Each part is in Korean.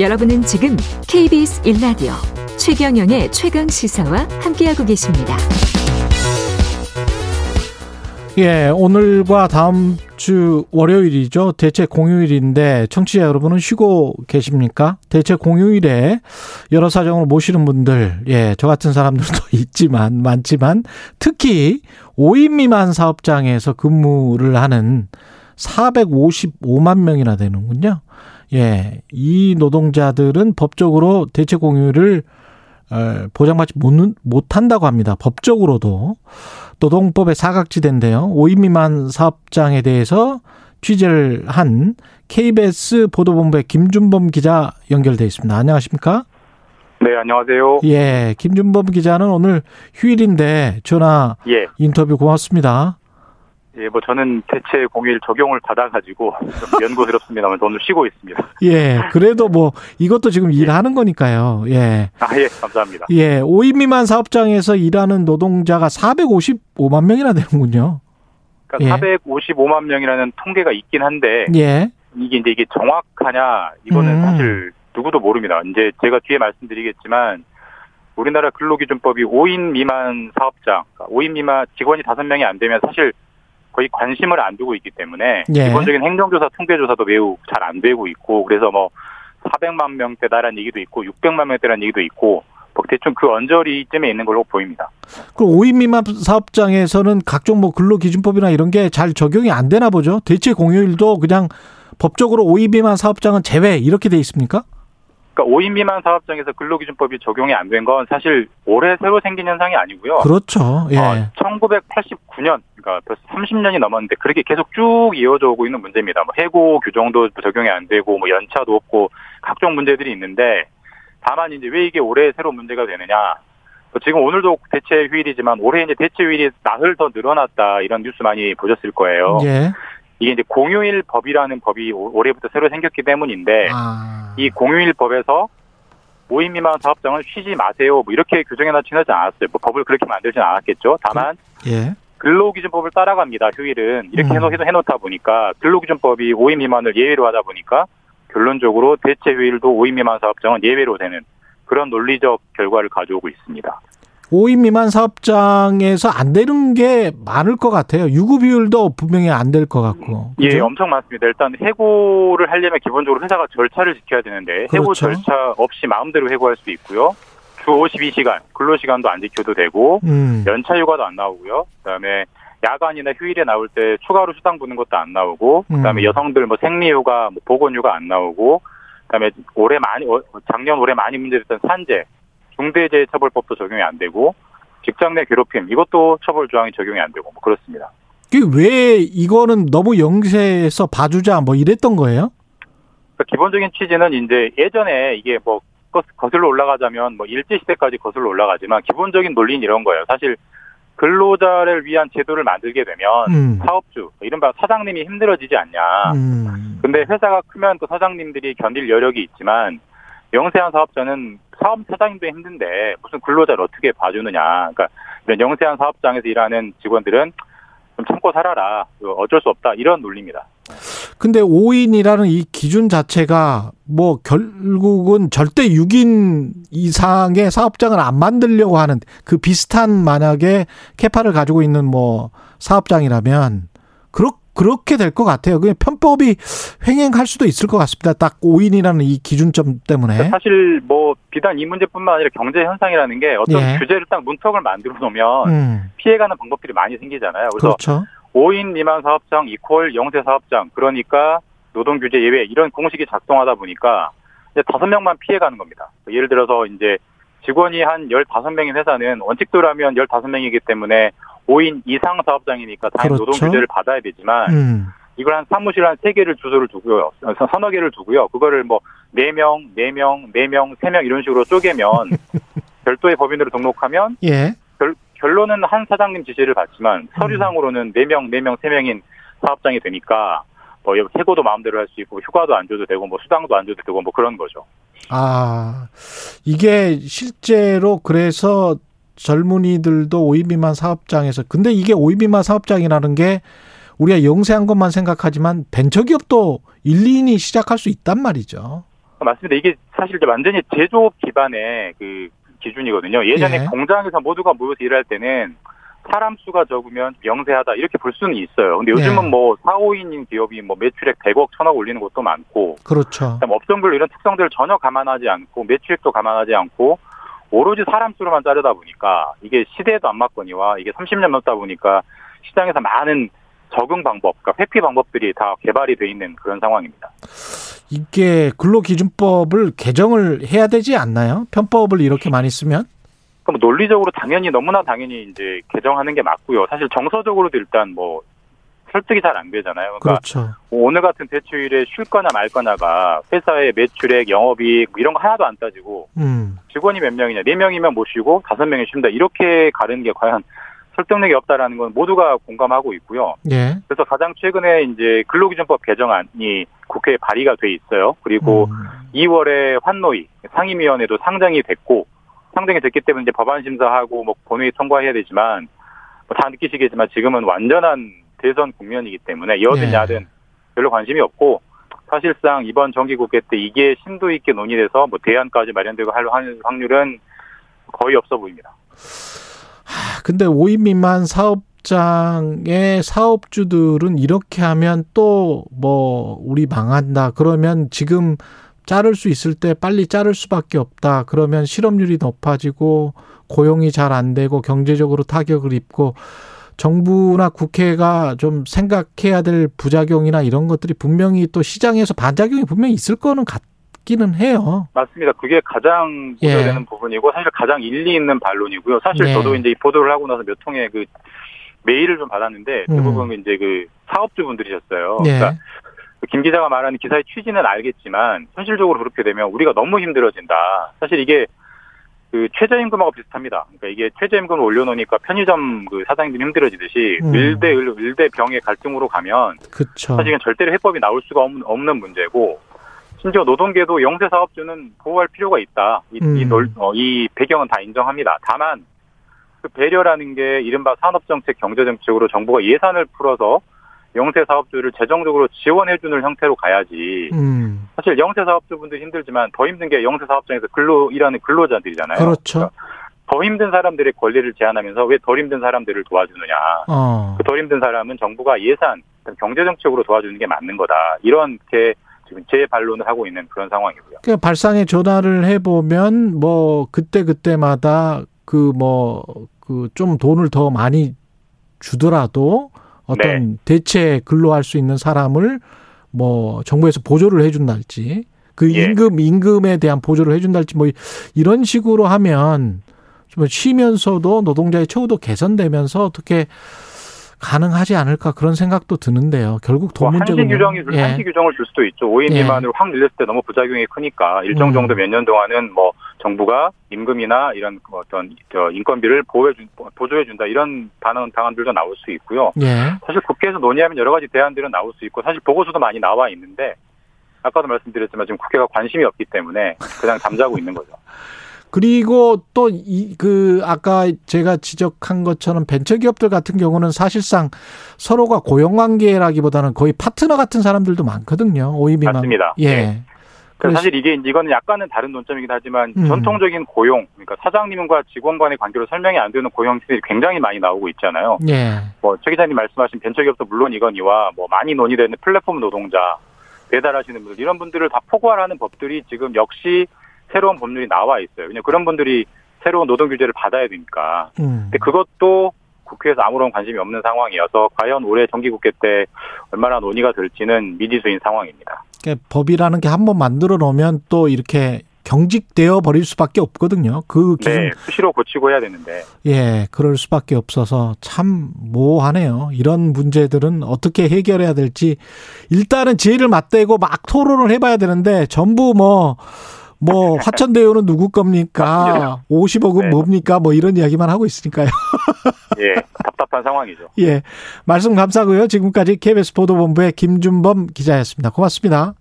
여러분은 지금 KBS 1라디오 최경영의 최강 시사와 함께하고 계십니다. 예, 오늘과 다음 주 월요일이죠. 대체 공휴일인데 청취자 여러분은 쉬고 계십니까? 대체 공휴일에 여러 사정으로 모시는 분들, 예, 저 같은 사람들도 있지만 많지만 특히 5인 미만 사업장에서 근무를 하는 455만 명이나 되는군요. 예, 이 노동자들은 법적으로 대체 공휴일을 어, 보장받지 못, 못한다고 합니다. 법적으로도. 노동법의 사각지대인데요. 5인 미만 사업장에 대해서 취재를 한 KBS 보도본부의 김준범 기자 연결돼 있습니다. 안녕하십니까? 네, 안녕하세요. 예, 김준범 기자는 오늘 휴일인데 전화 예. 인터뷰 고맙습니다. 예, 뭐 저는 대체 공휴일 적용을 받아가지고 연구스럽습니다만 오늘 쉬고 있습니다. 예, 그래도 뭐 이것도 지금 예. 일하는 거니까요. 예. 아, 예, 감사합니다. 예, 5인 미만 사업장에서 일하는 노동자가 455만 명이나 되는군요. 그러니까 예. 455만 명이라는 통계가 있긴 한데 예. 이게 이제 이게 정확하냐 이거는 음. 사실 누구도 모릅니다. 이제 제가 뒤에 말씀드리겠지만 우리나라 근로기준법이 5인 미만 사업장, 5인 그러니까 미만 직원이 5명이 안 되면 사실 거의 관심을 안 두고 있기 때문에 예. 기본적인 행정조사, 통계조사도 매우 잘 안 되고 있고 그래서 뭐 400만 명대다라는 얘기도 있고 600만 명대라는 얘기도 있고 뭐 대충 그 언저리쯤에 있는 걸로 보입니다. 그럼 5인 미만 사업장에서는 각종 뭐 근로기준법이나 이런 게 잘 적용이 안 되나 보죠? 대체 공휴일도 그냥 법적으로 5인 미만 사업장은 제외 이렇게 돼 있습니까? 그러니까 5인 미만 사업 장에서 근로기준법이 적용이 안 된 건 사실 올해 새로 생긴 현상이 아니고요. 그렇죠. 예. 어, 1989년 그러니까 벌써 30년이 넘었는데 그렇게 계속 쭉 이어져 오고 있는 문제입니다. 뭐 해고 규정도 적용이 안 되고 뭐 연차도 없고 각종 문제들이 있는데 다만 이제 왜 이게 올해 새로 문제가 되느냐? 뭐 지금 오늘도 대체 휴일이지만 올해 이제 대체 휴일이 나흘 더 늘어났다 이런 뉴스 많이 보셨을 거예요. 예. 이게 이제 공휴일 법이라는 법이 올해부터 새로 생겼기 때문인데 아. 이 공휴일 법에서 5인 미만 사업장을 쉬지 마세요. 뭐 이렇게 규정해 놨지는 않았어요. 뭐 법을 그렇게 만들지는 않았겠죠. 다만 예. 근로기준법을 따라갑니다. 휴일은 이렇게 음. 해놓, 해놓다 보니까 근로기준법이 5인 미만을 예외로 하다 보니까 결론적으로 대체 휴일도 5인 미만 사업장은 예외로 되는 그런 논리적 결과를 가져오고 있습니다. 5인 미만 사업장에서 안 되는 게 많을 것 같아요. 유급 비율도 분명히 안 될 것 같고. 예, 그죠? 예, 엄청 많습니다. 일단 해고를 하려면 기본적으로 회사가 절차를 지켜야 되는데 그렇죠. 해고 절차 없이 마음대로 해고할 수 있고요. 주 52시간 근로시간도 안 지켜도 되고 음. 연차 휴가도 안 나오고요. 그다음에 야간이나 휴일에 나올 때 추가로 수당 부는 것도 안 나오고 그다음에 음. 여성들 뭐 생리휴가, 뭐 보건휴가 안 나오고 그다음에 올해 많이 어, 작년 올해 많이 문제됐던 산재 중대재해처벌법도 적용이 안 되고 직장 내 괴롭힘 이것도 처벌 조항이 적용이 안 되고 뭐 그렇습니다. 왜 이거는 너무 영세해서 봐주자 뭐 이랬던 거예요? 그러니까 기본적인 취지는 이제 예전에 이게 뭐 거슬러 올라가자면 뭐 일제 시대까지 거슬러 올라가지만 기본적인 논리는 이런 거예요. 사실 근로자를 위한 제도를 만들게 되면 음. 사업주 이른바 사장님이 힘들어지지 않냐. 음. 근데 회사가 크면 또 사장님들이 견딜 여력이 있지만 영세한 사업자는 사업 사장님도 힘든데 무슨 근로자를 어떻게 봐주느냐. 그러니까 이런 영세한 사업장에서 일하는 직원들은 좀 참고 살아라. 어쩔 수 없다. 이런 논리입니다. 근데 5인이라는 이 기준 자체가 뭐 결국은 절대 6인 이상의 사업장을 안 만들려고 하는 그 비슷한 만약에 캐파를 가지고 있는 뭐 사업장이라면 그렇 그렇게 될 것 같아요. 그냥 편법이 횡행할 수도 있을 것 같습니다. 딱 5인이라는 이 기준점 때문에. 사실 뭐 비단 이 문제뿐만 아니라 경제 현상이라는 게 어떤 예. 규제를 딱 문턱을 만들어 놓으면 음. 피해가는 방법들이 많이 생기잖아요. 그래서 그렇죠. 5인 미만 사업장 이퀄 영세 사업장 그러니까 노동 규제 예외 이런 공식이 작동하다 보니까 이제 다섯 명만 피해가는 겁니다. 예를 들어서 이제 직원이 한 15명인 회사는 원칙대로라면 15명이기 때문에 5인 이상 사업장이니까 당연히 그렇죠. 노동 규제를 받아야 되지만 음. 이걸 한 사무실 한 3개를 주소를 두고요. 서너 개를 두고요. 그거를 뭐 4명, 4명, 4명, 3명 이런 식으로 쪼개면 별도의 법인으로 등록하면 예. 결, 결론은 한 사장님 지시를 받지만 서류상으로는 4명, 4명, 3명인 사업장이 되니까 뭐 해고도 마음대로 할 수 있고 휴가도 안 줘도 되고 뭐 수당도 안 줘도 되고 뭐 그런 거죠. 아 이게 실제로 그래서 젊은이들도 5인 미만 사업장에서 근데 이게 5인 미만 사업장이라는 게 우리가 영세한 것만 생각하지만 벤처기업도 1, 2인이 시작할 수 있단 말이죠. 맞습니다. 이게 사실 완전히 제조업 기반의 그 기준이거든요. 예전에 예. 공장에서 모두가 모여서 일할 때는 사람 수가 적으면 명세하다 이렇게 볼 수는 있어요. 근데 요즘은 예. 뭐 4, 5인인 기업이 뭐 매출액 100억, 1000억 올리는 것도 많고 그렇죠. 업종별로 이런 특성들을 전혀 감안하지 않고 매출액도 감안하지 않고 오로지 사람 수로만 자르다 보니까 이게 시대에도 안 맞거니와 이게 30년 넘다 보니까 시장에서 많은 적응 방법, 그러니까 회피 방법들이 다 개발이 돼 있는 그런 상황입니다. 이게 근로기준법을 개정을 해야 되지 않나요? 편법을 이렇게 많이 쓰면? 그럼 논리적으로 당연히 너무나 당연히 이제 개정하는 게 맞고요. 사실 정서적으로도 일단 뭐 설득이 잘 안 되잖아요. 그러니까 그렇죠. 오늘 같은 대출일에 쉴 거냐 말 거냐가 회사의 매출액, 영업이익 뭐 이런 거 하나도 안 따지고 음. 직원이 몇 명이냐, 네 명이면 못 쉬고 다섯 명이 쉰다 이렇게 가르는 게 과연 설득력이 없다라는 건 모두가 공감하고 있고요. 예. 그래서 가장 최근에 이제 근로기준법 개정안이 국회에 발의가 돼 있어요. 그리고 음. 2월에 환노위 상임위원회도 상정이 됐고 상정이 됐기 때문에 이제 법안 심사하고 뭐 본회의 통과해야 되지만 뭐 다 느끼시겠지만 지금은 완전한 대선 국면이기 때문에 여든 네. 야든 별로 관심이 없고 사실상 이번 정기국회 때 이게 심도 있게 논의돼서 뭐 대안까지 마련되고 할 확률은 거의 없어 보입니다. 아, 근데 5인 미만 사업장의 사업주들은 이렇게 하면 또 뭐 우리 망한다. 그러면 지금 자를 수 있을 때 빨리 자를 수밖에 없다. 그러면 실업률이 높아지고 고용이 잘 안 되고 경제적으로 타격을 입고 정부나 국회가 좀 생각해야 될 부작용이나 이런 것들이 분명히 또 시장에서 반작용이 분명히 있을 거는 같기는 해요. 맞습니다. 그게 가장 예. 우려되는 부분이고 사실 가장 일리 있는 반론이고요. 사실 네. 저도 이제 이 보도를 하고 나서 몇 통의 그 메일을 좀 받았는데 음. 대부분 이제 그 사업주분들이셨어요. 예. 그러니까 김 기자가 말하는 기사의 취지는 알겠지만 현실적으로 그렇게 되면 우리가 너무 힘들어진다. 사실 이게 그 최저임금하고 비슷합니다. 그러니까 이게 최저임금을 올려놓으니까 편의점 그 사장님들이 힘들어지듯이 음. 일대 일, 일대 병의 갈등으로 가면 그렇죠. 사실 이건 절대로 해법이 나올 수가 없는, 없는 문제고 심지어 노동계도 영세 사업주는 보호할 필요가 있다. 이, 음. 이, 놀- 어, 이 배경은 다 인정합니다. 다만 그 배려라는 게 이른바 산업정책, 경제정책으로 정부가 예산을 풀어서 영세 사업주를 재정적으로 지원해 주는 형태로 가야지. 음. 사실 영세 사업주분들 힘들지만 더 힘든 게 영세 사업장에서 근로 일하는 근로자들이잖아요. 그렇죠. 그러니까 더 힘든 사람들의 권리를 제한하면서 왜 덜 힘든 사람들을 도와주느냐. 어. 그덜 힘든 사람은 정부가 예산, 경제정책으로 도와주는 게 맞는 거다. 이렇게 지금 재반론을 하고 있는 그런 상황이고요. 그 발상에 전화를 해보면 뭐 그때 그때마다 그 뭐 그 좀 돈을 더 많이 주더라도 어떤 대체 근로할 수 있는 사람을 뭐 정부에서 보조를 해준달지 그 예. 임금 임금에 대한 보조를 해준달지 뭐 이런 식으로 하면 좀 쉬면서도 노동자의 처우도 개선되면서 어떻게 가능하지 않을까 그런 생각도 드는데요. 결국 돈뭐 한시 문제군요. 규정이 예. 한시 규정을 줄 수도 있죠. 5인 예. 미만으로 확 늘렸을 때 너무 부작용이 크니까 일정 음. 정도 몇 년 동안은 뭐 정부가 임금이나 이런 그 어떤 저 인건비를 보호해 준 보조해 준다 이런 반응 방안들도 나올 수 있고요. 예. 사실 국회에서 논의하면 여러 가지 대안들은 나올 수 있고 사실 보고서도 많이 나와 있는데 아까도 말씀드렸지만 지금 국회가 관심이 없기 때문에 그냥 잠자고 있는 거죠. 그리고 또 이 그 아까 제가 지적한 것처럼 벤처기업들 같은 경우는 사실상 서로가 고용관계라기보다는 거의 파트너 같은 사람들도 많거든요. 오이미만. 맞습니다. 예. 네. 그래서 사실 이게 이거는 약간은 다른 논점이긴 하지만 음. 전통적인 고용, 그러니까 사장님과 직원 간의 관계로 설명이 안 되는 고용 형태들이 굉장히 많이 나오고 있잖아요. 예. 뭐최 기자님 말씀하신 벤처기업도 물론 이거니와 뭐 많이 논의되는 플랫폼 노동자, 배달하시는 분들 이런 분들을 다 포괄하는 법들이 지금 역시 새로운 법률이 나와 있어요. 왜냐 그런 분들이 새로운 노동 규제를 받아야 되니까. 음. 근데 그것도 국회에서 아무런 관심이 없는 상황이어서 과연 올해 정기국회 때 얼마나 논의가 될지는 미지수인 상황입니다. 그러니까 법이라는 게 한번 만들어 놓으면 또 이렇게 경직되어 버릴 수밖에 없거든요. 그 기준 네, 수시로 고치고 해야 되는데 예, 그럴 수밖에 없어서 참 모호하네요. 이런 문제들은 어떻게 해결해야 될지 일단은 지혜를 맞대고 막 토론을 해봐야 되는데 전부 뭐, 뭐, 화천대유는 누구 겁니까? 50억은 네. 뭡니까? 뭐 이런 이야기만 하고 있으니까요. 예, 답답한 상황이죠. 예. 말씀 감사하고요. 지금까지 KBS 보도본부의 김준범 기자였습니다. 고맙습니다.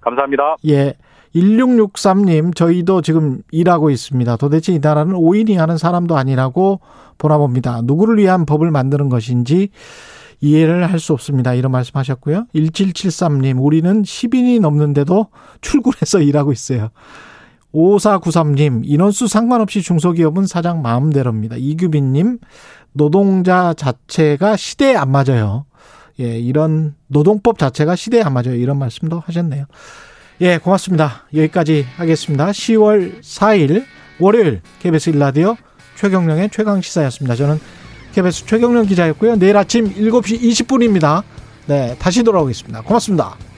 감사합니다. 예. 1663님, 저희도 지금 일하고 있습니다. 도대체 이 나라는 5인이 하는 사람도 아니라고 보나 봅니다. 누구를 위한 법을 만드는 것인지 이해를 할 수 없습니다. 이런 말씀 하셨고요. 1773님, 우리는 10인이 넘는데도 출근해서 일하고 있어요. 5493님, 인원수 상관없이 중소기업은 사장 마음대로입니다. 이규빈님, 노동자 자체가 시대에 안 맞아요. 예, 이런 노동법 자체가 시대에 안 맞아요. 이런 말씀도 하셨네요. 예, 고맙습니다. 여기까지 하겠습니다. 10월 4일 월요일 KBS 일라디오 최경령의 최강 시사였습니다. 저는 KBS 최경령 기자였고요. 내일 아침 7시 20분입니다. 네, 다시 돌아오겠습니다. 고맙습니다.